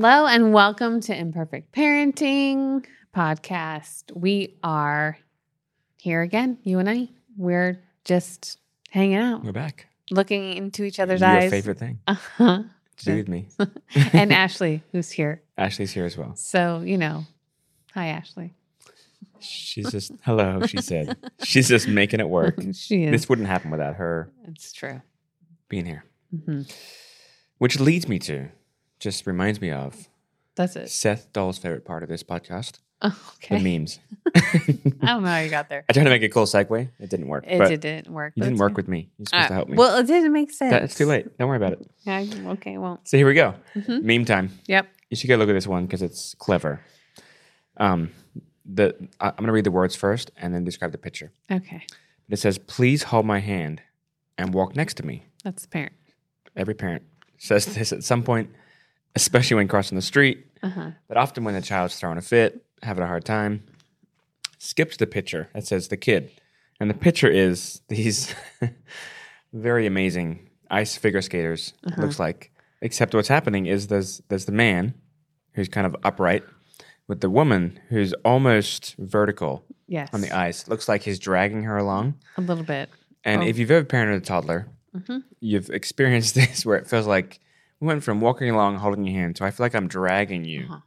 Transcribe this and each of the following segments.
Hello and welcome to Imperfect Parenting Podcast. We are here again, you and I. We're just hanging out, We're back. looking into each other's Your eyes. Your favorite thing Uh-huh. to do with me. and Ashley, who's here. Ashley's here as well. So, you know, hi, Ashley. She's just hello. She said she's just making it work. she is. This wouldn't happen without her it's true. being here. hmm Which leads me to, just reminds me of That's it. Seth Dahl's favorite part of this podcast: Oh, the memes. I don't know how you got there. I tried to make a cool segue. It didn't work. It did- didn't work. You didn't work with me. You're supposed Uh, to help me. Well, it didn't make sense. That- it's too late. Don't worry about it. Yeah, okay, well. So here we go. Mhm. Meme time. Yep. You should go look at this one because it's clever. Um, the I- I'm going to read the words first and then describe the picture. Okay. It says, "Please hold my hand and walk next to me." That's the parent. Every parent says this at some point, especially when crossing the street. Uh-huh. But often when the child's throwing a fit, having a hard time, skip to the picture that says the kid, and the picture is these very amazing ice figure skaters. it Looks like, except what's happening is there's there's the man who's kind of upright with the woman who's almost vertical Yes. on the ice. Looks like he's dragging her along. A little bit. And Oh. if you've ever parented a toddler, Mhm. you've experienced this where it feels like we went from walking along, holding your hand, to I feel like I'm dragging you Uh-huh.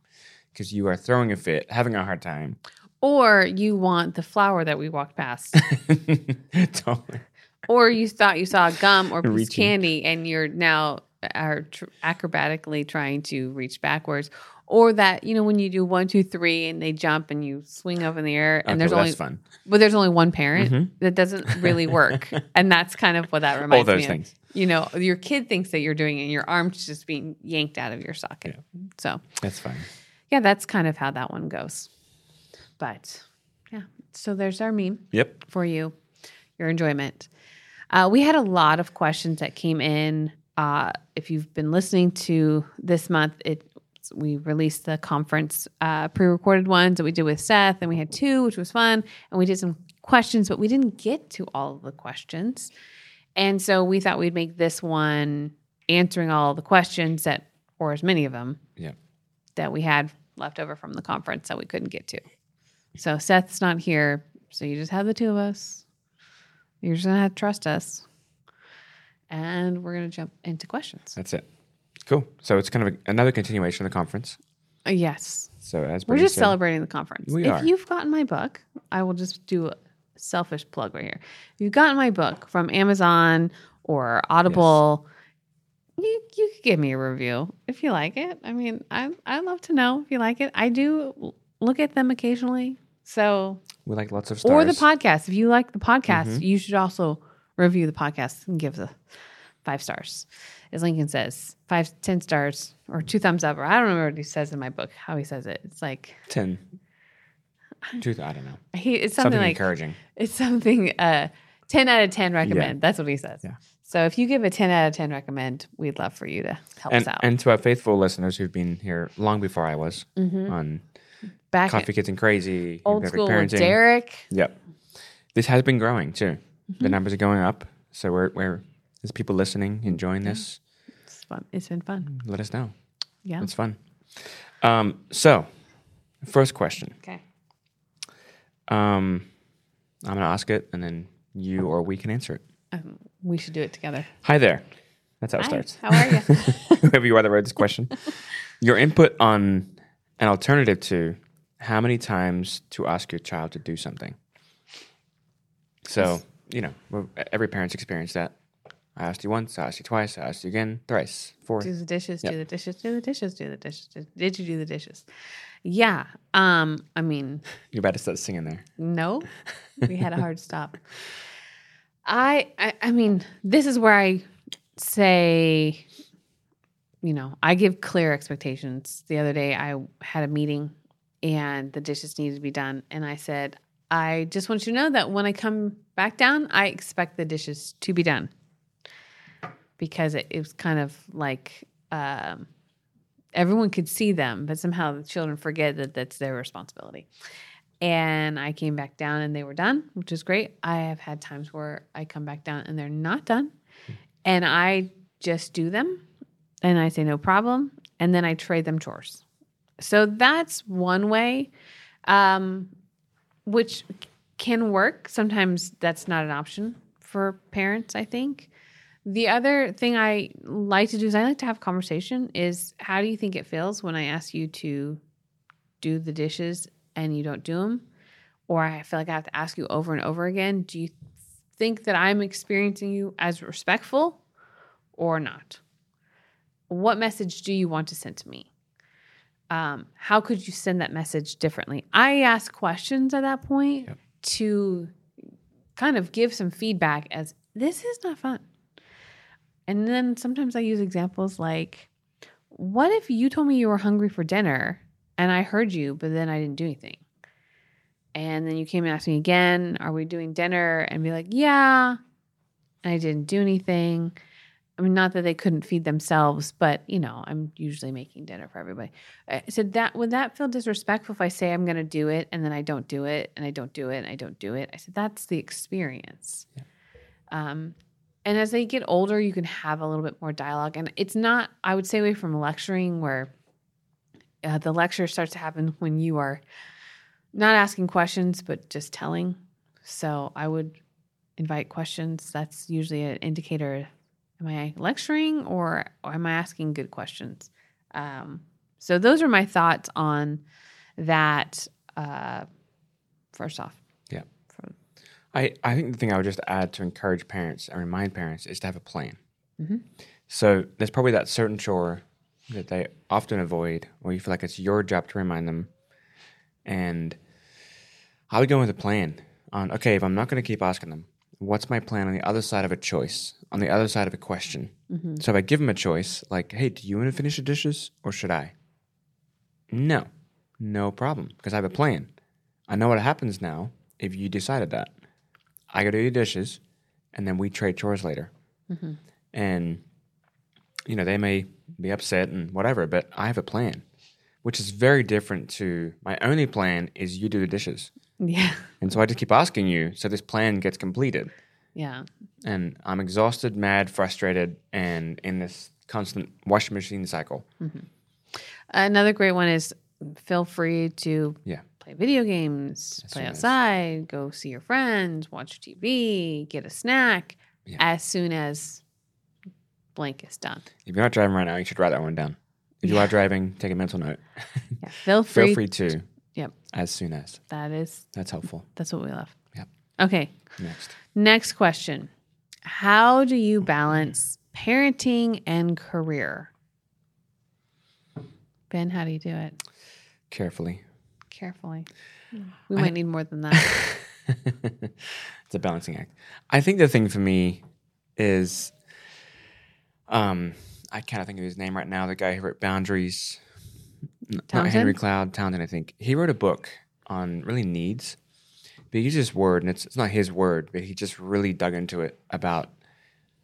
because you are throwing a fit, having a hard time. Or you want the flower that we walked past. totally. or you thought you saw gum or piece candy and you're now are tr- acrobatically trying to reach backwards. Or that, you know, when you do one, two, three and they jump and you swing up in the air and Okay, there's well, only fun. but there's only one parent Mhm. that doesn't really work. and that's kind of what that reminds All those me of. You know, your kid thinks that you're doing it and your arm's just being yanked out of your socket. So That's fine. yeah, that's kind of how that one goes. But yeah, so there's our meme Yep. for you, your enjoyment. Uh, we had a lot of questions that came in. Uh, if you've been listening to this month, it we released the conference uh, pre-recorded ones that we did with Seth, and we had two, which was fun, and we did some questions, but we didn't get to all of the questions, and so we thought we'd make this one answering all the questions that, or as many of them, Yep. that we had left over from the conference that we couldn't get to. So Seth's not here, so you just have the two of us. You're just gonna have to trust us, and we're gonna jump into questions. That's it. Cool. So it's kind of a, another continuation of the conference. Uh, yes, So as we're just said- celebrating the conference. We if are. you've gotten my book, I will just do a selfish plug right here. If you've gotten my book from Amazon or Audible. You, you could give me a review if you like it. I mean, I I'd love to know if you like it. I do look at them occasionally. So We like lots of stars. or the podcast. If you like the podcast, Mhm. you should also review the podcast and give the five stars. As Lincoln says, five, ten stars or two thumbs up, or I don't remember what he says in my book, how he says it. It's like Ten. Truth, I don't know. he it's something, Something, like encouraging. it's something uh ten out of ten recommend. That's what he says. Yeah. So if you give a ten out of ten recommend, we'd love for you to help And, us out. and to our faithful listeners who've been here long before I was Mhm. on Back Coffee Kids and Crazy, old school with Parenting. Derek. Yep. This has been growing too. The Mm-hmm. numbers are going up. So we're, we're there's people listening, enjoying this. It's fun. It's been fun. Let us know. Yeah. It's fun. Um, so, first question. Okay. Um, I'm going to ask it and then you or we can answer it. Um, we should do it together. Hi there. That's how it Hi, starts. How are you? Whoever you are that wrote this question. Your input on an alternative to how many times to ask your child to do something. So, you know, every parent's experienced that. I asked you once, I asked you twice, I asked you again, thrice, four. do the dishes, Yep. do the dishes, do the dishes, do the dishes. do- Did you do the dishes? Yeah. Um, I mean, You're about to start singing there. no. We had a hard stop. I, I I mean, this is where I say, you know, I give clear expectations. The other day I had a meeting and the dishes needed to be done. And I said, I just want you to know that when I come back down, I expect the dishes to be done. Because it, it was kind of like um, everyone could see them, but somehow the children forget that that's their responsibility. And I came back down and they were done, which is great. I have had times where I come back down and they're not done. And I just do them and I say, no problem. and then I trade them chores. So that's one way, um, which can work. Sometimes that's not an option for parents, I think. The other thing I like to do is I like to have conversation is how do you think it feels when I ask you to do the dishes and you don't do them? Or I feel like I have to ask you over and over again. Do you think that I'm experiencing you as respectful or not? What message do you want to send to me? Um, how could you send that message differently? I ask questions at that point Yep. to kind of give some feedback as this is not fun. And then sometimes I use examples like, what if you told me you were hungry for dinner and I heard you, but then I didn't do anything? And then you came and asked me again, are we doing dinner? And be like, yeah. And I didn't do anything. I mean, not that they couldn't feed themselves, but you know, I'm usually making dinner for everybody. I said that would that feel disrespectful if I say I'm going to do it and then I don't do it and I don't do it and I don't do it? I said that's the experience. Um, and as they get older, you can have a little bit more dialogue, and it's not. I would stay away from lecturing, where uh, the lecture starts to happen when you are not asking questions but just telling. So I would invite questions. That's usually an indicator am I lecturing or, or am I asking good questions? Um, so those are my thoughts on that. Uh, first off, I, I think the thing I would just add to encourage parents and remind parents is to have a plan. Mhm. So there's probably that certain chore that they often avoid, or you feel like it's your job to remind them. And I would go with a plan on okay, if I'm not going to keep asking them, what's my plan on the other side of a choice, on the other side of a question? So if I give them a choice, like, hey, do you want to finish the dishes or should I? No, no problem, because I have a plan. I know what happens now if you decided that. I go do the dishes, and then we trade chores later. Mm-hmm. And, you know, they may be upset and whatever, but I have a plan, which is very different to my only plan is you do the dishes. yeah, And so I just keep asking you, so this plan gets completed. yeah, And I'm exhausted, mad, frustrated, and in this constant washing machine cycle. Mm-hmm. Another great one is feel free to Yeah. Play video games, play as- outside, go see your friends, watch TV, get a snack Yeah. as soon as blank is done. If you're not driving right now, you should write that one down. If you are driving, take a mental note. Yeah, feel free. Feel free to, Yep, as soon as. that is That's helpful. that's what we love. Yep. Okay, Next. next question: How do you balance parenting and career? Ben, how do you do it? Carefully. Carefully. We might need more than that. it's a balancing act. I think the thing for me is, um, I can't think of his name right now. The guy who wrote Boundaries, N- not Henry Cloud Townsend. I think he wrote a book on really needs. But he used this word, and it's it's not his word, but he just really dug into it about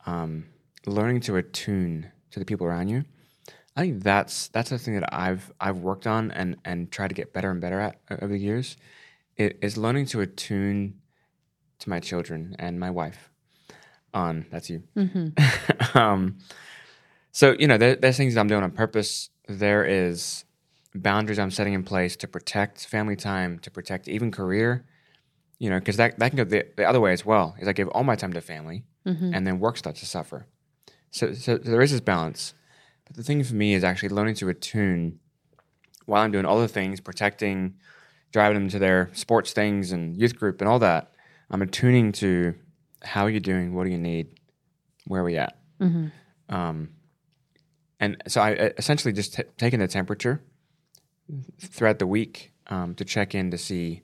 um, learning to attune to the people around you. I think that's that's the thing that I've I've worked on and and tried to get better and better at uh, over the years. It is learning to attune to my children and my wife. On that's you. Mm-hmm. um, so you know, there, there's things that I'm doing on purpose. There is boundaries I'm setting in place to protect family time, to protect even career. You know, because that that can go the, the other way as well. Is I give all my time to family, mm-hmm. and then work starts to suffer. So, so there is this balance. But the thing for me is actually learning to attune while I'm doing all the things, protecting, driving them to their sports things and youth group and all that. I'm attuning to how are you doing, what do you need, where are we at. Um, and so I essentially just t- taking the temperature throughout the week um, to check in to see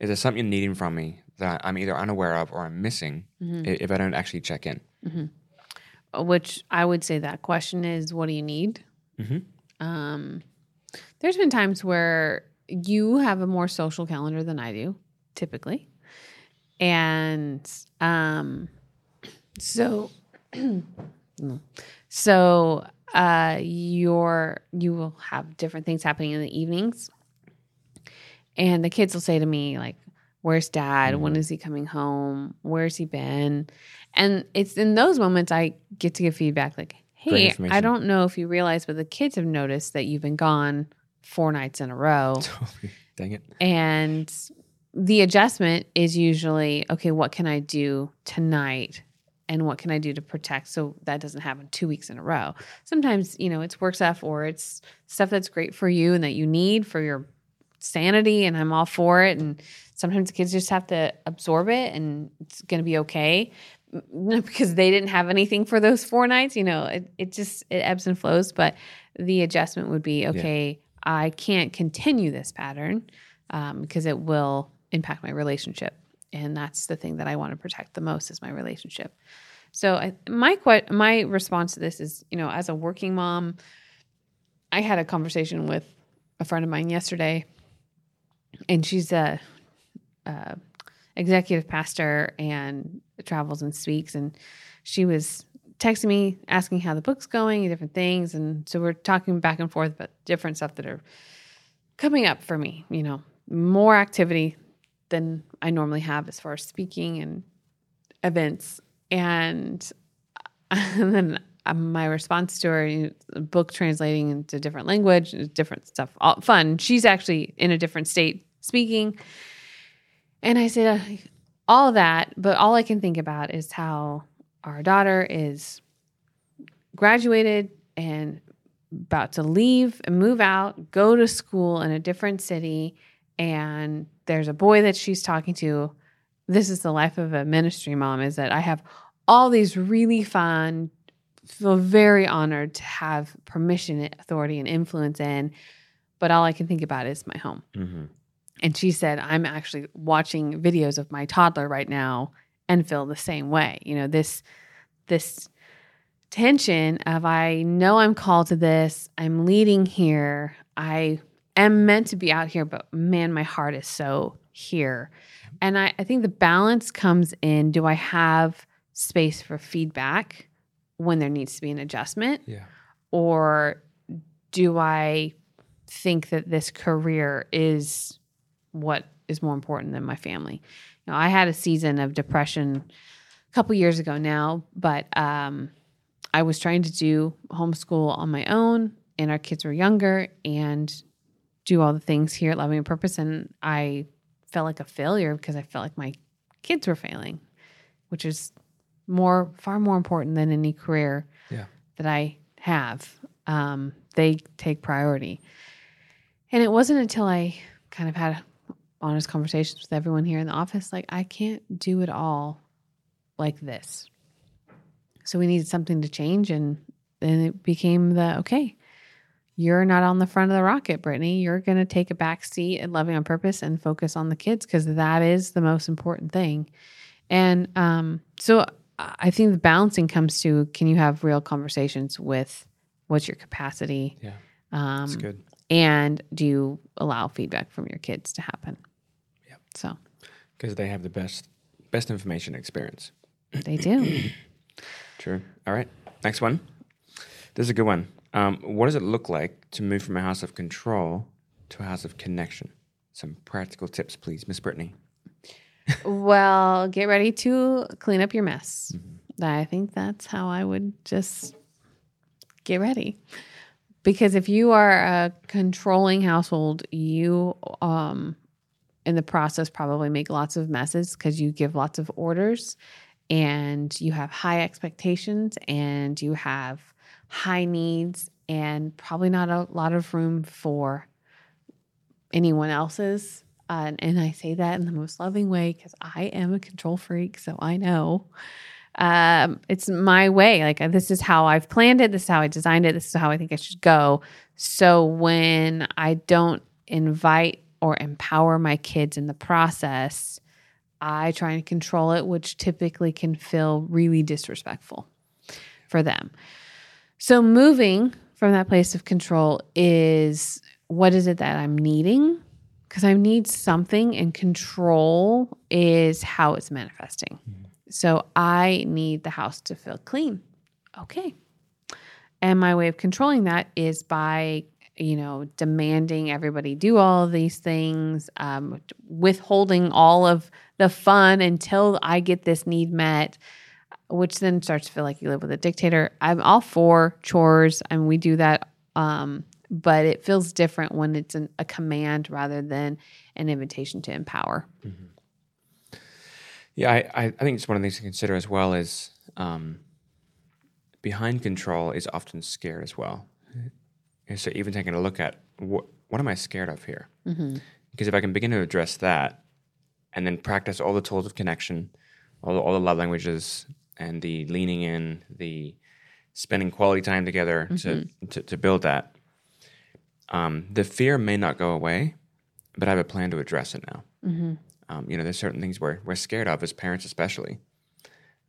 is there something needing from me that I'm either unaware of or I'm missing i- if I don't actually check in. Which I would say that question is, what do you need? Mhm. Um, there's been times where you have a more social calendar than I do, typically, and um, so so uh, your you will have different things happening in the evenings, and the kids will say to me like, "Where's Dad? When is he coming home? Where's he been?" And it's in those moments I get to give feedback like, Hey. I don't know if you realize, but the kids have noticed that you've been gone four nights in a row. Dang it. And the adjustment is usually okay, what can I do tonight? And what can I do to protect so that doesn't happen two weeks in a row? Sometimes, you know, it's work stuff or it's stuff that's great for you and that you need for your sanity, and I'm all for it. And sometimes the kids just have to absorb it and it's going to be okay because they didn't have anything for those four nights. You know, it, it just, it ebbs and flows. But the adjustment would be okay, I can't continue this pattern um, because it will impact my relationship. And that's the thing that I want to protect the most is my relationship. So I, my que- my response to this is, you know, as a working mom, I had a conversation with a friend of mine yesterday, and she's a, a executive pastor and travels and speaks, and she was texting me asking how the book's going and different things, and so we're talking back and forth about different stuff that are coming up for me. You know, more activity than I normally have as far as speaking and events. And, and then um, my response to her, book translating into different language, different stuff, all fun. She's actually in a different state speaking. And I said, all that, but all I can think about is how our daughter is graduated and about to leave and move out, go to school in a different city, and there's a boy that she's talking to. This is the life of a ministry mom is that I have all these really fun, feel very honored to have permission, authority, and influence in, but all I can think about is my home. hmm And she said, I'm actually watching videos of my toddler right now and feel the same way. You know, this this tension of I know I'm called to this, I'm leading here, I am meant to be out here, but man, my heart is so here. And I, I think the balance comes in do I have space for feedback when there needs to be an adjustment? Yeah. or do I think that this career is what is more important than my family? You know, I had a season of depression a couple years ago now, but um, I was trying to do homeschool on my own, and our kids were younger, and do all the things here at Loving on Purpose, and I felt like a failure because I felt like my kids were failing, which is more far more important than any career Yeah. that I have. Um, they take priority. And it wasn't until I kind of had honest conversations with everyone here in the office, like, I can't do it all like this. So we needed something to change. And then it became the okay, you're not on the front of the rocket, Brittney. You're going to take a back seat at Loving on Purpose and focus on the kids because that is the most important thing. And um, so I think the balancing comes to can you have real conversations with what's your capacity? Yeah. Um, That's good. And do you allow feedback from your kids to happen? So Because they have the best best information experience. they do. True. All right. Next one. This is a good one. Um, what does it look like to move from a house of control to a house of connection? Some practical tips, please, Miss Brittney. well, get ready to clean up your mess. I think that's how I would just get ready. Because if you are a controlling household, you um in the process probably make lots of messes because you give lots of orders and you have high expectations and you have high needs and probably not a lot of room for anyone else's. Uh, and, and I say that in the most loving way because I am a control freak, so I know um, it's my way. Like this is how I've planned it. This is how I designed it. This is how I think I should go. So when I don't invite or empower my kids in the process, I try and control it, which typically can feel really disrespectful for them. So moving from that place of control is what is it that I'm needing? Because I need something, and control is how it's manifesting. Mm-hmm. So I need the house to feel clean. Okay. And my way of controlling that is by, you know, demanding everybody do all of these things, um, withholding all of the fun until I get this need met, which then starts to feel like you live with a dictator. I'm all for chores, and we do that. Um, but it feels different when it's an, a command rather than an invitation to empower. Yeah, I, I, I think it's one of the things to consider as well is um, behind control is often scared as well. So even taking a look at what what am I scared of here? Because if I can begin to address that and then practice all the tools of connection, all the, all the love languages and the leaning in, the spending quality time together to, to, to build that, um, the fear may not go away, but I have a plan to address it now. Um, you know, there's certain things we're, we're scared of as parents, especially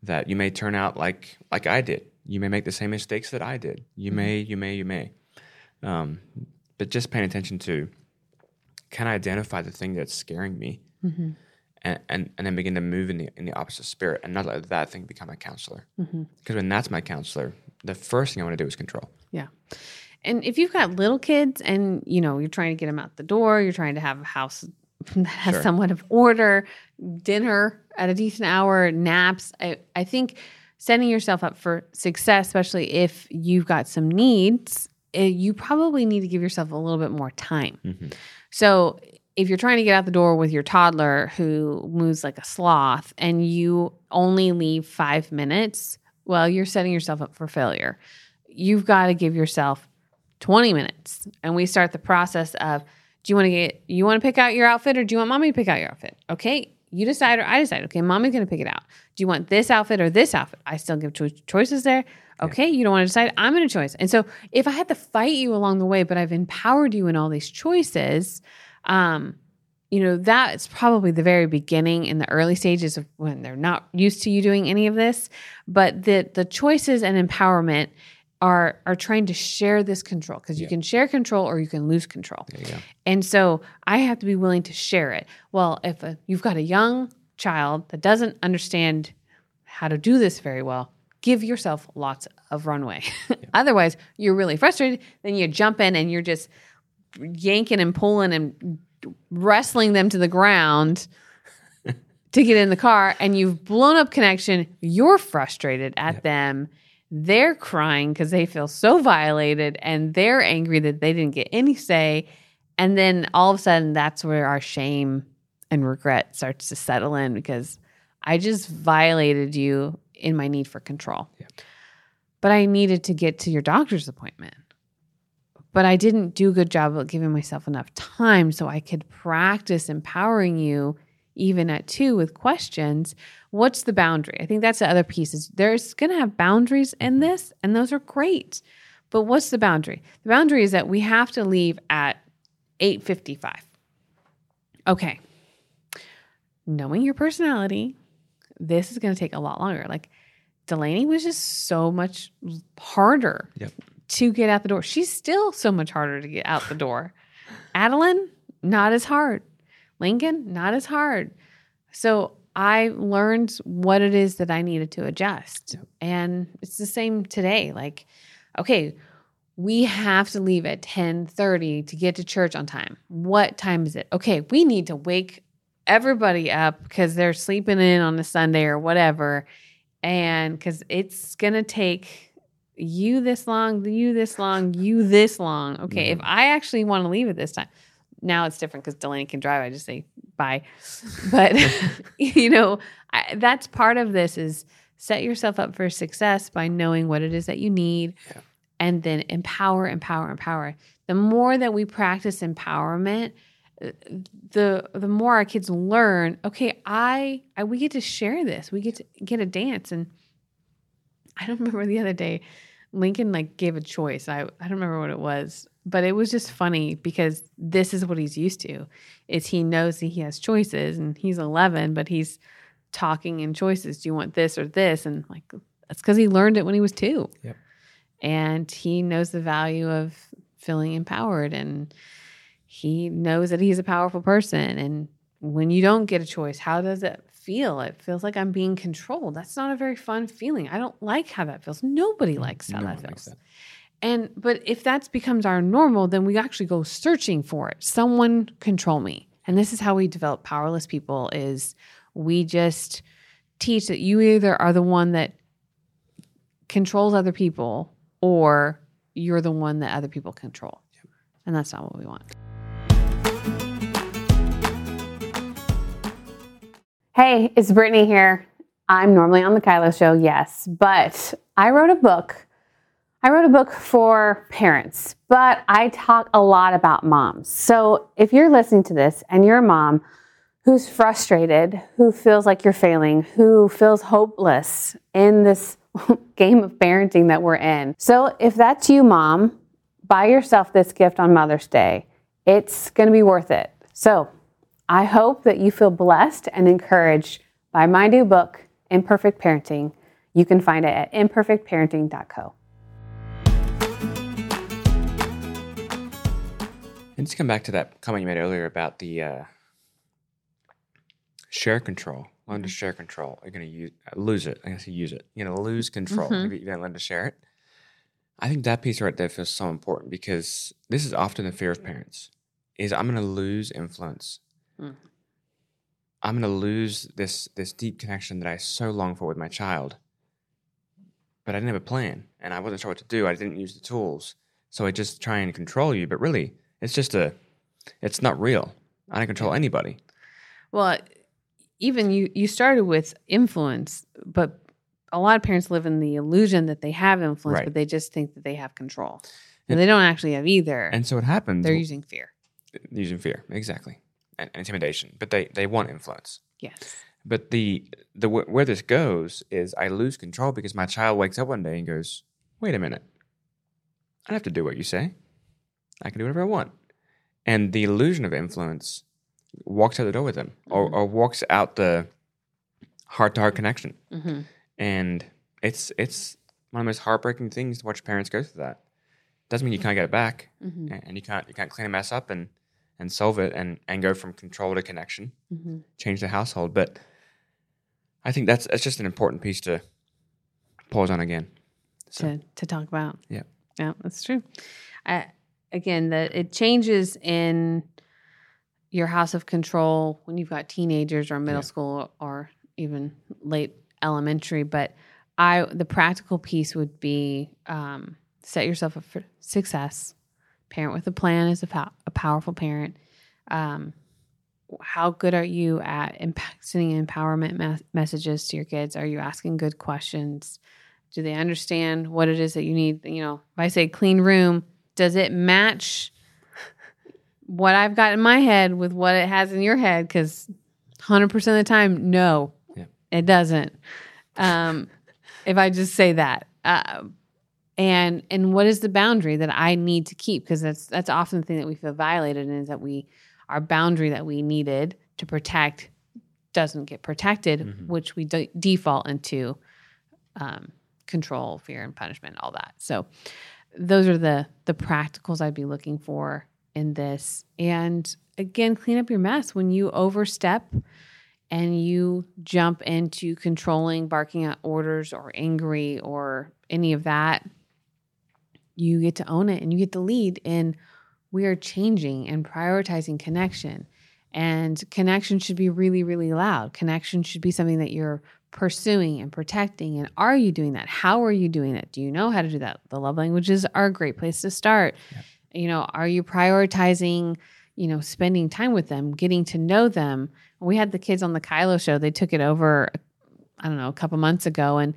that you may turn out like like I did. You may make the same mistakes that I did. You may, you may, you may. Um, but just paying attention to can I identify the thing that's scaring me, and, and and then begin to move in the in the opposite spirit, and not let that thing become my counselor. Because when that's my counselor, the first thing I want to do is control. Yeah. And if you've got little kids and you know you're trying to get them out the door, you're trying to have a house that has Sure. somewhat of order, dinner at a decent hour, naps. I, I think setting yourself up for success, especially if you've got some needs, Eh, you probably need to give yourself a little bit more time. Mm-hmm. So if you're trying to get out the door with your toddler who moves like a sloth and you only leave five minutes, well, you're setting yourself up for failure. You've got to give yourself 20 minutes. And we start the process of do you want to get, you want to pick out your outfit or do you want mommy to pick out your outfit? Okay. You decide or I decide. Okay. Mommy's going to pick it out. Do you want this outfit or this outfit? I still give cho- choices there. Okay. You don't want to decide. I'm going to choice. And so if I had to fight you along the way, but I've empowered you in all these choices, um, you know, that's probably the very beginning in the early stages of when they're not used to you doing any of this. But the the choices and empowerment are are trying to share this control because you can share control or you can lose control. There you go. And so I have to be willing to share it. Well, if a, you've got a young child that doesn't understand how to do this very well, give yourself lots of runway. Otherwise, you're really frustrated. Then you jump in and you're just yanking and pulling and wrestling them to the ground to get in the car and you've blown up connection. You're frustrated at them. They're crying because they feel so violated and they're angry that they didn't get any say. And then all of a sudden, that's where our shame and regret starts to settle in because I just violated you in my need for control. But I needed to get to your doctor's appointment. But I didn't do a good job of giving myself enough time so I could practice empowering you even at two with questions. What's the boundary? I think that's the other piece is there's going to have boundaries in mm-hmm. this and those are great. But what's the boundary? The boundary is that we have to leave at 8:55. Okay. Knowing your personality, this is going to take a lot longer. Like Delaney was just so much harder Yep. to get out the door. She's still so much harder to get out the door. Adeline, not as hard. Lincoln, not as hard. So I learned what it is that I needed to adjust. And it's the same today. Like, okay, we have to leave at 10:30 to get to church on time. What time is it? Okay, we need to wake everybody up because they're sleeping in on a Sunday or whatever. And because it's gonna take you this long, you this long, you this long. Okay, if mm-hmm. I actually want to leave at this time, now it's different because Delaney can drive. I just say bye. But you know, I, that's part of this is set yourself up for success by knowing what it is that you need, and then empower, empower, empower. The more that we practice empowerment, the the more our kids learn. Okay, I, I we get to share this. We get to get a dance and. I don't remember the other day. Lincoln like gave a choice. I, I don't remember what it was, but it was just funny because this is what he's used to. Is he knows that he has choices and he's 11, but he's talking in choices. Do you want this or this? And like that's because he learned it when he was two. Yep. And he knows the value of feeling empowered and he knows that he's a powerful person. And when you don't get a choice, how does it feel? It feels like I'm being controlled. That's not a very fun feeling. I don't like how that feels. Nobody mm-hmm. likes how No that feels. that. And but if that becomes our normal, then we actually go searching for it. Someone control me. And this is how we develop powerless people is we just teach that you either are the one that controls other people or you're the one that other people control. And that's not what we want. Hey, it's Brittney here. I'm normally on the Kylo show, yes, but I wrote a book. I wrote a book for parents, but I talk a lot about moms. So if you're listening to this and you're a mom who's frustrated, who feels like you're failing, who feels hopeless in this game of parenting that we're in. So if that's you, mom, buy yourself this gift on Mother's Day. It's going to be worth it. So I hope that you feel blessed and encouraged by my new book, Imperfect Parenting. You can find it at imperfectparenting.co. And to come back to that comment you made earlier about the uh, share control, learn to share control. You're going to use lose it. I guess you use it. You're going to lose control Mhm. if you don't learn to share it. I think that piece right there feels so important because this is often the fear of parents: is I'm going to lose influence. Mm. I'm going to lose this this deep connection that I so long for with my child. But I didn't have a plan, and I wasn't sure what to do. I didn't use the tools, so I just try and control you. But really, it's just a, it's not real. I don't control anybody. Well, even you you started with influence, but a lot of parents live in the illusion that they have influence, Right. but they just think that they have control. And- And they don't actually have either. And so what happens? They're using fear. using fear, exactly, and, intimidation. But they they want influence. Yes. But the the where this goes is I lose control because my child wakes up one day and goes, "Wait a minute, I don't have to do what you say. I can do whatever I want." And the illusion of influence walks out the door with them, or, Mhm. or walks out the heart to heart connection. hmm And it's it's one of the most heartbreaking things to watch parents go through that. Doesn't mean you can't get it back, hmm and you can't you can't clean a mess up and and solve it and and go from control to connection hmm change the household but i think that's that's just an important piece to pause on again so To to talk about. Yeah. Yeah, that's true. I, again, that it changes in your house of control when you've got teenagers or middle Yeah. school or even late elementary. But I, the practical piece would be um, set yourself up for success. Parent with a plan is a, pow- a powerful parent. Um, how good are you at impa- sending empowerment me- messages to your kids? Are you asking good questions? Do they understand what it is that you need? You know, if I say clean room, does it match what I've got in my head with what it has in your head? Because 100% of the time, no, Yeah. it doesn't. Um, if I just say that. Uh, and and what is the boundary that I need to keep? Because that's that's often the thing that we feel violated in is that we our boundary that we needed to protect doesn't get protected, Mhm. which we de- default into um, control, fear, and punishment, all that. So those are the the practicals I'd be looking for in this. And again, clean up your mess when you overstep and you jump into controlling, barking at orders, or angry, or any of that. You get to own it and you get to lead and we are changing and prioritizing connection. And connection should be really, really loud. Connection should be something that you're pursuing and protecting. And are you doing that? How are you doing that? Do you know how to do that? The love languages are a great place to start. You know, are you prioritizing, you know, spending time with them, getting to know them? We had the kids on the Kylo show. They took it over, I don't know, a couple months ago. And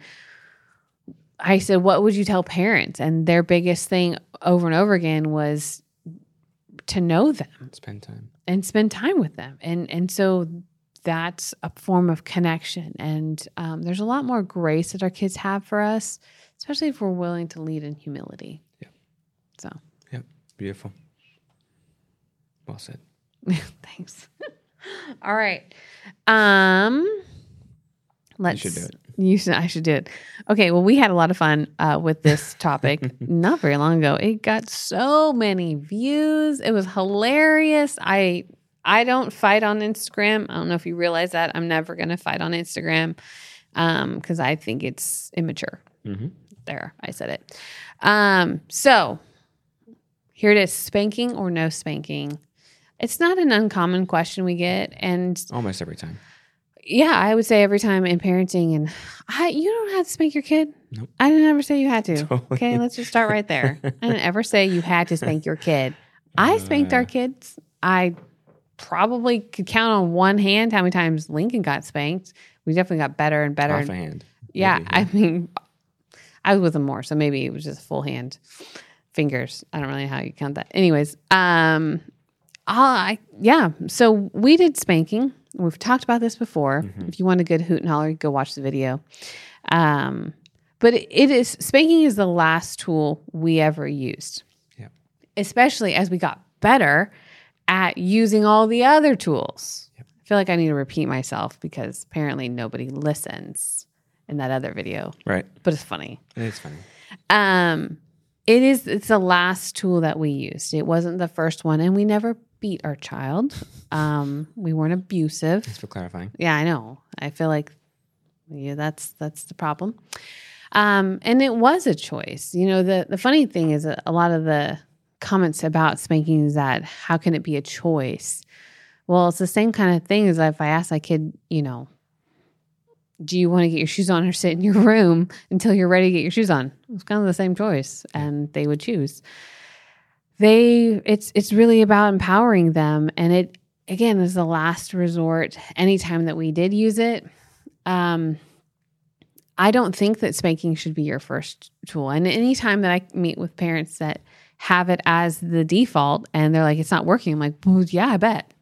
I said, What would you tell parents? And their biggest thing over and over again was to know them spend time. and spend time with them. And and so that's a form of connection. And um, there's a lot more grace that our kids have for us especially if we're willing to lead in humility. Yeah. so. Yeah, beautiful. Well said. Thanks. All right. Um let's should do it. you should i should do it. Okay well we had a lot of fun uh, with this topic not very long ago. It got so many views. It was hilarious. I i don't fight on instagram. I don't know if you realize that. I'm never going to fight on instagram um because i think it's immature. Mm-hmm. there i said it. Um so here it is. Spanking or no spanking? It's not an uncommon question we get and almost every time yeah, I would say every time in parenting, and I, you don't have to spank your kid. Nope. I didn't ever say you had to. Totally. Okay, let's just start right there. I didn't ever say you had to spank your kid. I spanked our Uh. kids. I probably could count on one hand how many times Lincoln got spanked. We definitely got better and better. Off and- a hand. yeah, Maybe, I mean, I was with him more, so maybe it was just full hand fingers. I don't really know how you count that. Anyways, um, I yeah. So we did spanking. We've talked about this before. Mhm. If you want a good hoot and holler, go watch the video. Um, but it, it is spanking is the last tool we ever used. Yeah. Especially as we got better at using all the other tools. Yep. I feel like I need to repeat myself because apparently nobody listens in that other video, Right. but it's funny. It is funny. Um, it is. It's the last tool that we used. It wasn't the first one, and we never beat our child. Um, we weren't abusive. Thanks for clarifying. Yeah, I know. I feel like yeah, that's that's the problem. Um, and it was a choice. You know, the the funny thing is a lot of the comments about spanking is that how can it be a choice? Well, it's the same kind of thing as if I ask my kid, you know, do you want to get your shoes on or sit in your room until you're ready to get your shoes on? It's kind of the same choice, and they would choose. They, it's it's really about empowering them, and it again is the last resort. Anytime that we did use it, um, I don't think that spanking should be your first tool. And anytime that I meet with parents that have it as the default and they're like, it's not working, I'm like, well, yeah, I bet.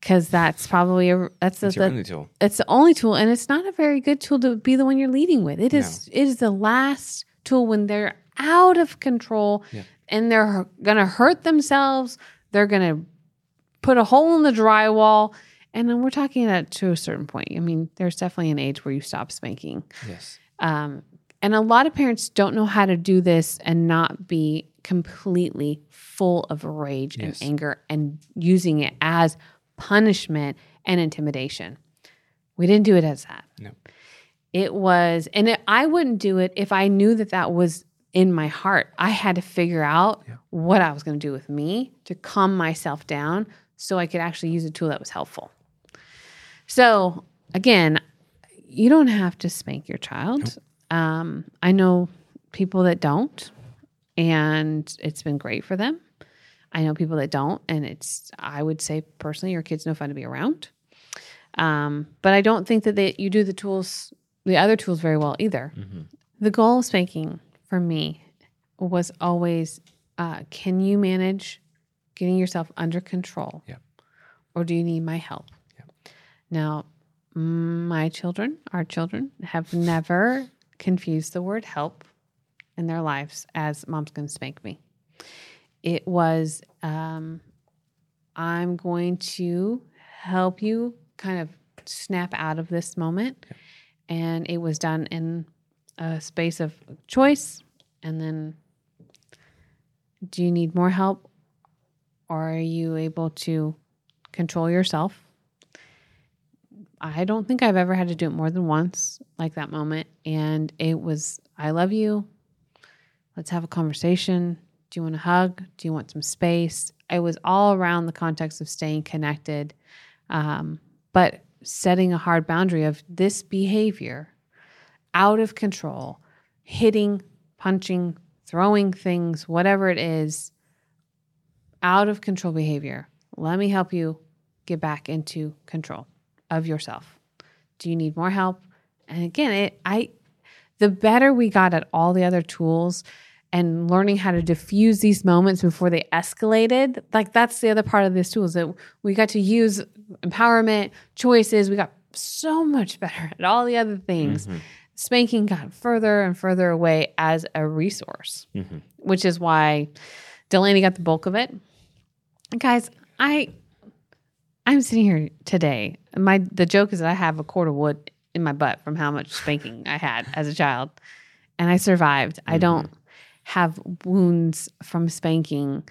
Because that's probably a that's the, It's the only tool. it's the only tool, and it's not a very good tool to be the one you're leading with. It is it is the last tool when they're out of control Yeah. And they're gonna hurt themselves. They're gonna put a hole in the drywall, and then we're talking that to a certain point. I mean, there's definitely an age where you stop spanking. Yes. Um, and a lot of parents don't know how to do this and not be completely full of rage Yes. and anger and using it as punishment and intimidation. We didn't do it as that. No. It was, and it, I wouldn't do it if I knew that that was in my heart. I had to figure out Yeah. what I was going to do with me to calm myself down so I could actually use a tool that was helpful. So, again, you don't have to spank your child. Um, I know people that don't, and it's been great for them. I know people that don't, and it's, I would say personally, your kid's no fun to be around. Um, but I don't think that they, you do the tools, the other tools very well either. Mm-hmm. The goal of spanking for me was always uh, can you manage getting yourself under control? Yep. Or do you need my help? Yep. Now, my children, our children, have never confused the word help in their lives as mom's going to spank me. It was, um, I'm going to help you kind of snap out of this moment. And it was done in a space of choice. And then, do you need more help? Or are you able to control yourself? I don't think I've ever had to do it more than once, like that moment. And it was, I love you. Let's have a conversation. Do you want a hug? Do you want some space? It was all around the context of staying connected, um, but setting a hard boundary of this behavior out of control, hitting, punching, throwing things, whatever it is, out of control behavior. Let me help you get back into control of yourself. Do you need more help? And again, it I the better we got at all the other tools and learning how to diffuse these moments before they escalated, like that's the other part of this tool is that we got to use empowerment, choices. We got so much better at all the other things. Mhm. Spanking got further and further away as a resource, Mhm. which is why Delaney got the bulk of it. Guys, I I'm sitting here today. My the joke is that I have a cord of wood in my butt from how much spanking I had as a child, and I survived. I don't have wounds from spanking.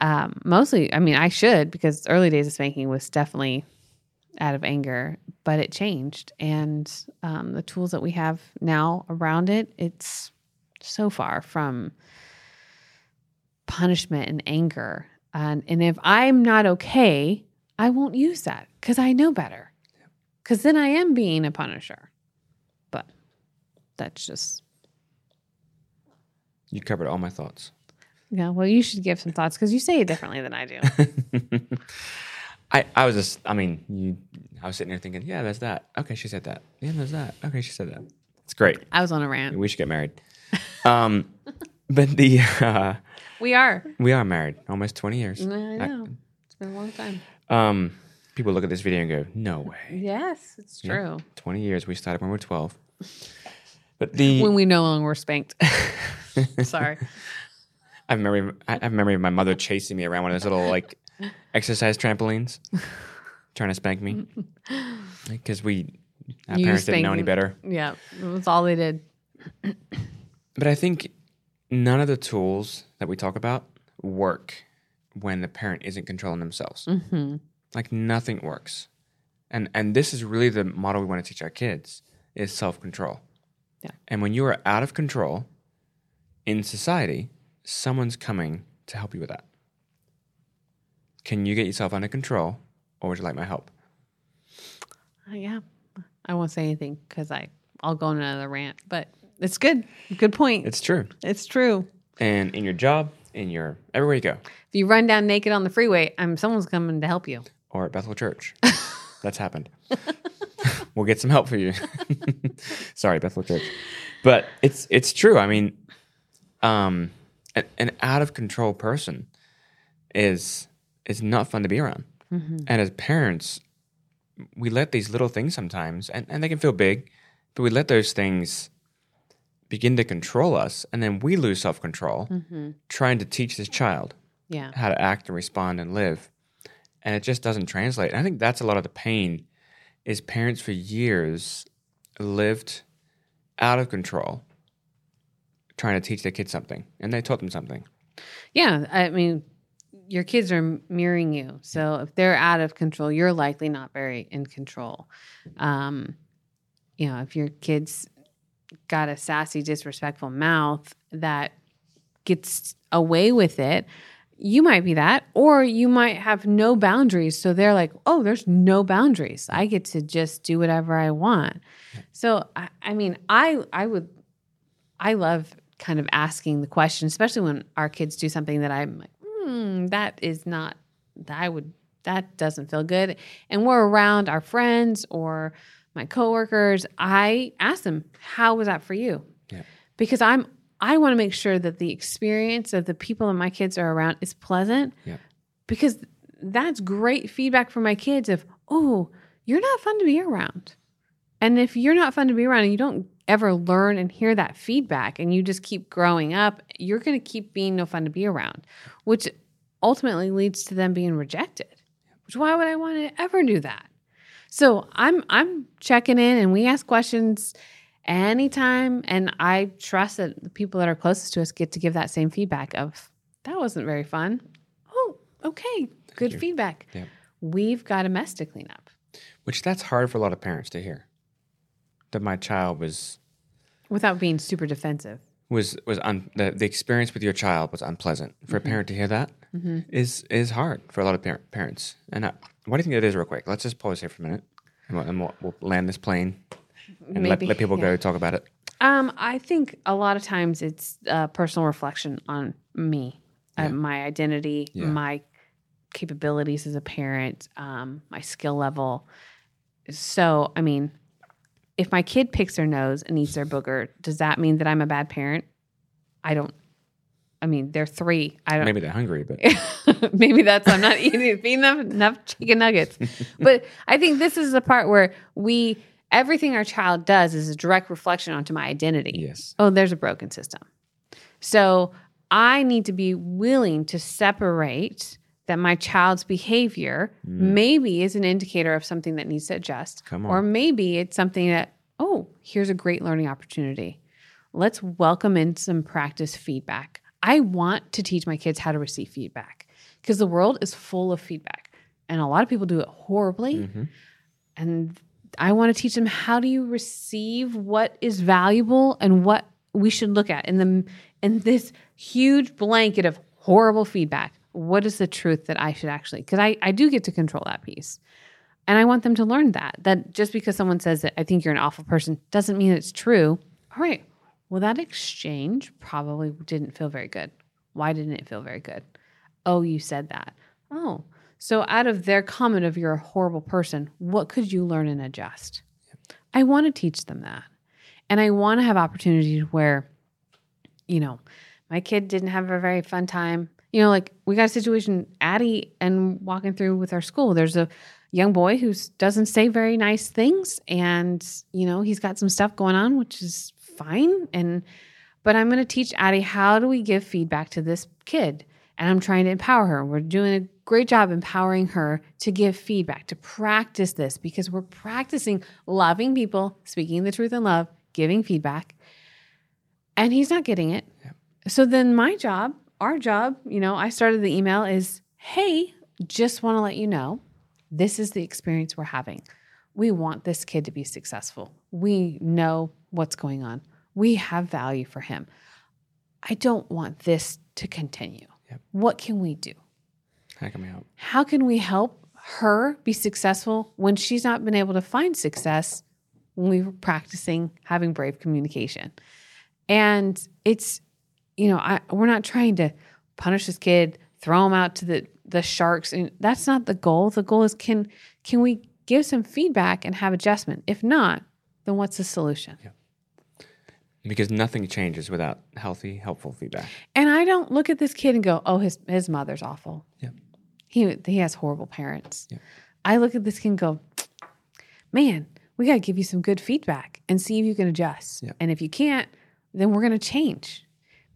Um, mostly, I mean, I should because early days of spanking was definitely out of anger, but it changed, and um, the tools that we have now around it, it's so far from punishment and anger. And, and if I'm not okay, I won't use that because I know better. because then I am being a punisher. But that's just You covered all my thoughts. yeah. Well, you should give some thoughts because you say it differently than I do. I, I was just, I mean, you, I was sitting there thinking, yeah, that's that. Okay, she said that. Yeah, that's that. Okay, she said that. It's great. I was on a rant. We should get married. Um, but the, uh, We are. we are married almost 20 years. I know. It's been a long time. Um, people look at this video and go, no way. Yes, it's true. 20 years. We started when we were 12. But the, When we no longer were spanked. Sorry. I have memory. I have memory of my mother chasing me around one of those little like exercise trampolines, trying to spank me, because we our You parents didn't know any better. Yeah, that's all they did. But I think none of the tools that we talk about work when the parent isn't controlling themselves. Mm-hmm. Like nothing works, and and this is really the model we want to teach our kids is self control. Yeah. And when you are out of control in society, someone's coming to help you with that. Can you get yourself under control, or would you like my help? Uh, yeah, I won't say anything because I I'll go on another rant. But it's good. Good point. It's true. it's true. And in your job, in your everywhere you go, If you run down naked on the freeway, I'm someone's coming to help you. or at Bethel Church, that's happened. we'll get some help for you. Sorry, Bethel Church, but it's it's true. I mean, um, an, an out of control person is is not fun to be around. Mm-hmm. And as parents, we let these little things sometimes, and, and they can feel big, but we let those things begin to control us, and then we lose self control mm-hmm. trying to teach this child Yeah. how to act and respond and live. And it just doesn't translate. And I think that's a lot of the pain is parents for years lived out of control trying to teach their kids something and they taught them something. Yeah. I mean, your kids are mirroring you. So if they're out of control, you're likely not very in control. Um, you know, if your kids got a sassy, disrespectful mouth that gets away with it, you might be that, or you might have no boundaries. So they're like, oh, there's no boundaries. I get to just do whatever I want. So, I, I mean, I, I would, I love kind of asking the question, especially when our kids do something that I'm like, hmm, that is not, that I would, that doesn't feel good. And we're around our friends or my coworkers. I ask them, how was that for you? Yeah. Because I'm, I want to make sure that the experience of the people that my kids are around is pleasant. Yeah. Because that's great feedback for my kids of, oh, you're not fun to be around. And if you're not fun to be around and you don't ever learn and hear that feedback and you just keep growing up, you're going to keep being no fun to be around, which ultimately leads to them being rejected. Which why would I want to ever do that? So I'm I'm checking in and we ask questions anytime and I trust that the people that are closest to us get to give that same feedback of that wasn't very fun. Oh, okay. Good feedback. Yeah. We've got a mess to clean up. Which that's hard for a lot of parents to hear. That my child was Without being super defensive. was was un, the the experience with your child was unpleasant. For a parent to hear that is is hard for a lot of par- parents. And I, what do you think it is, real quick? Let's just pause here for a minute, and we'll, and we'll, we'll land this plane and let, Maybe, let people yeah. go talk about it. Um, I think a lot of times it's a personal reflection on me, uh, my identity, Yeah. my capabilities as a parent, um, my skill level. So, I mean, if my kid picks their nose and eats their booger, does that mean that I'm a bad parent? I don't. I mean, they're three. I don't. Maybe they're hungry, but Maybe that's I'm not eating feeding them enough chicken nuggets. but I think this is the part where we everything our child does is a direct reflection onto my identity. yes, Oh, there's a broken system. So I need to be willing to separate that my child's behavior mm. maybe is an indicator of something that needs to adjust. Come Or maybe it's something that, here's a great learning opportunity. Let's welcome in some practice feedback. I want to teach my kids how to receive feedback because the world is full of feedback. And a lot of people do it horribly. Mm-hmm. And I want to teach them how do you receive what is valuable and what we should look at in the in this huge blanket of horrible feedback. What is the truth that I should actually because I, I do get to control that piece. And I want them to learn that, that just because someone says that I think you're an awful person doesn't mean it's true. All right. Well, that exchange probably didn't feel very good. Why didn't it feel very good? Oh, you said that. Oh, so out of their comment of you're a horrible person, what could you learn and adjust? I want to teach them that. And I want to have opportunities where, you know, my kid didn't have a very fun time. You know, like we got a situation, Addie, and walking through with our school. There's a young boy who doesn't say very nice things, and you know he's got some stuff going on, which is fine. And but I'm going to teach Addie how do we give feedback to this kid, and I'm trying to empower her. We're doing a great job empowering her to give feedback, to practice this because we're practicing loving people, speaking the truth in love, giving feedback, and he's not getting it. So then my job, our job, you know, I started the email is, hey, just want to let you know this is the experience we're having. We want this kid to be successful. We know what's going on. We have value for him. I don't want this to continue. Yep. What can we do? How can we help? How can we help her be successful when she's not been able to find success when we were practicing having brave communication? And it's, you know, I, we're not trying to punish this kid, throw him out to the the sharks, and that's not the goal. The goal is can can we give some feedback and have adjustment? If not, then what's the solution? Yeah. Because nothing changes without healthy, helpful feedback. And I don't look at this kid and go, "Oh, his his mother's awful." Yeah. He he has horrible parents. Yeah. I look at this kid and go, "Man, we got to give you some good feedback and see if you can adjust. Yeah. And if you can't, then we're going to change."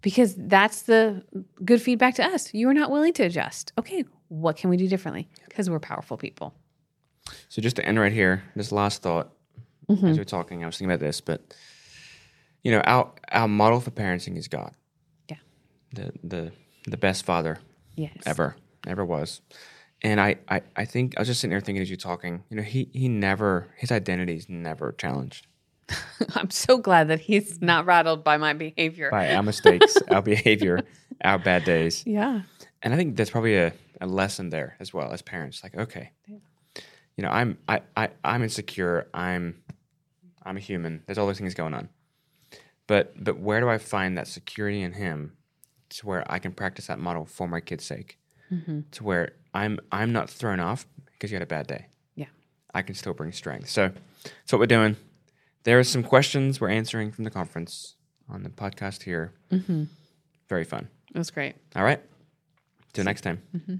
Because that's the good feedback to us. You are not willing to adjust. Okay, what can we do differently? Because we're powerful people. So just to end right here, this last thought Mm-hmm. as we're talking, I was thinking about this, but you know, our our model for parenting is God. Yeah. The the the best father Yes. ever, ever was. And I, I, I think I was just sitting there thinking as you're talking, you know, he he never his identity is never challenged I'm so glad that he's not rattled by my behavior. by our mistakes, our behavior, our bad days. Yeah. And I think that's probably a, a lesson there as well as parents. Like, okay, you know, I'm I, I I'm insecure. I'm I'm a human. There's all those things going on. But but where do I find that security in him to where I can practice that model for my kid's sake? Mm-hmm. To where I'm I'm not thrown off because you had a bad day. Yeah. I can still bring strength. So that's what we're doing. There are some questions we're answering from the conference on the podcast here. Mm-hmm. Very fun. It was great. All right. Till next time. Mm-hmm.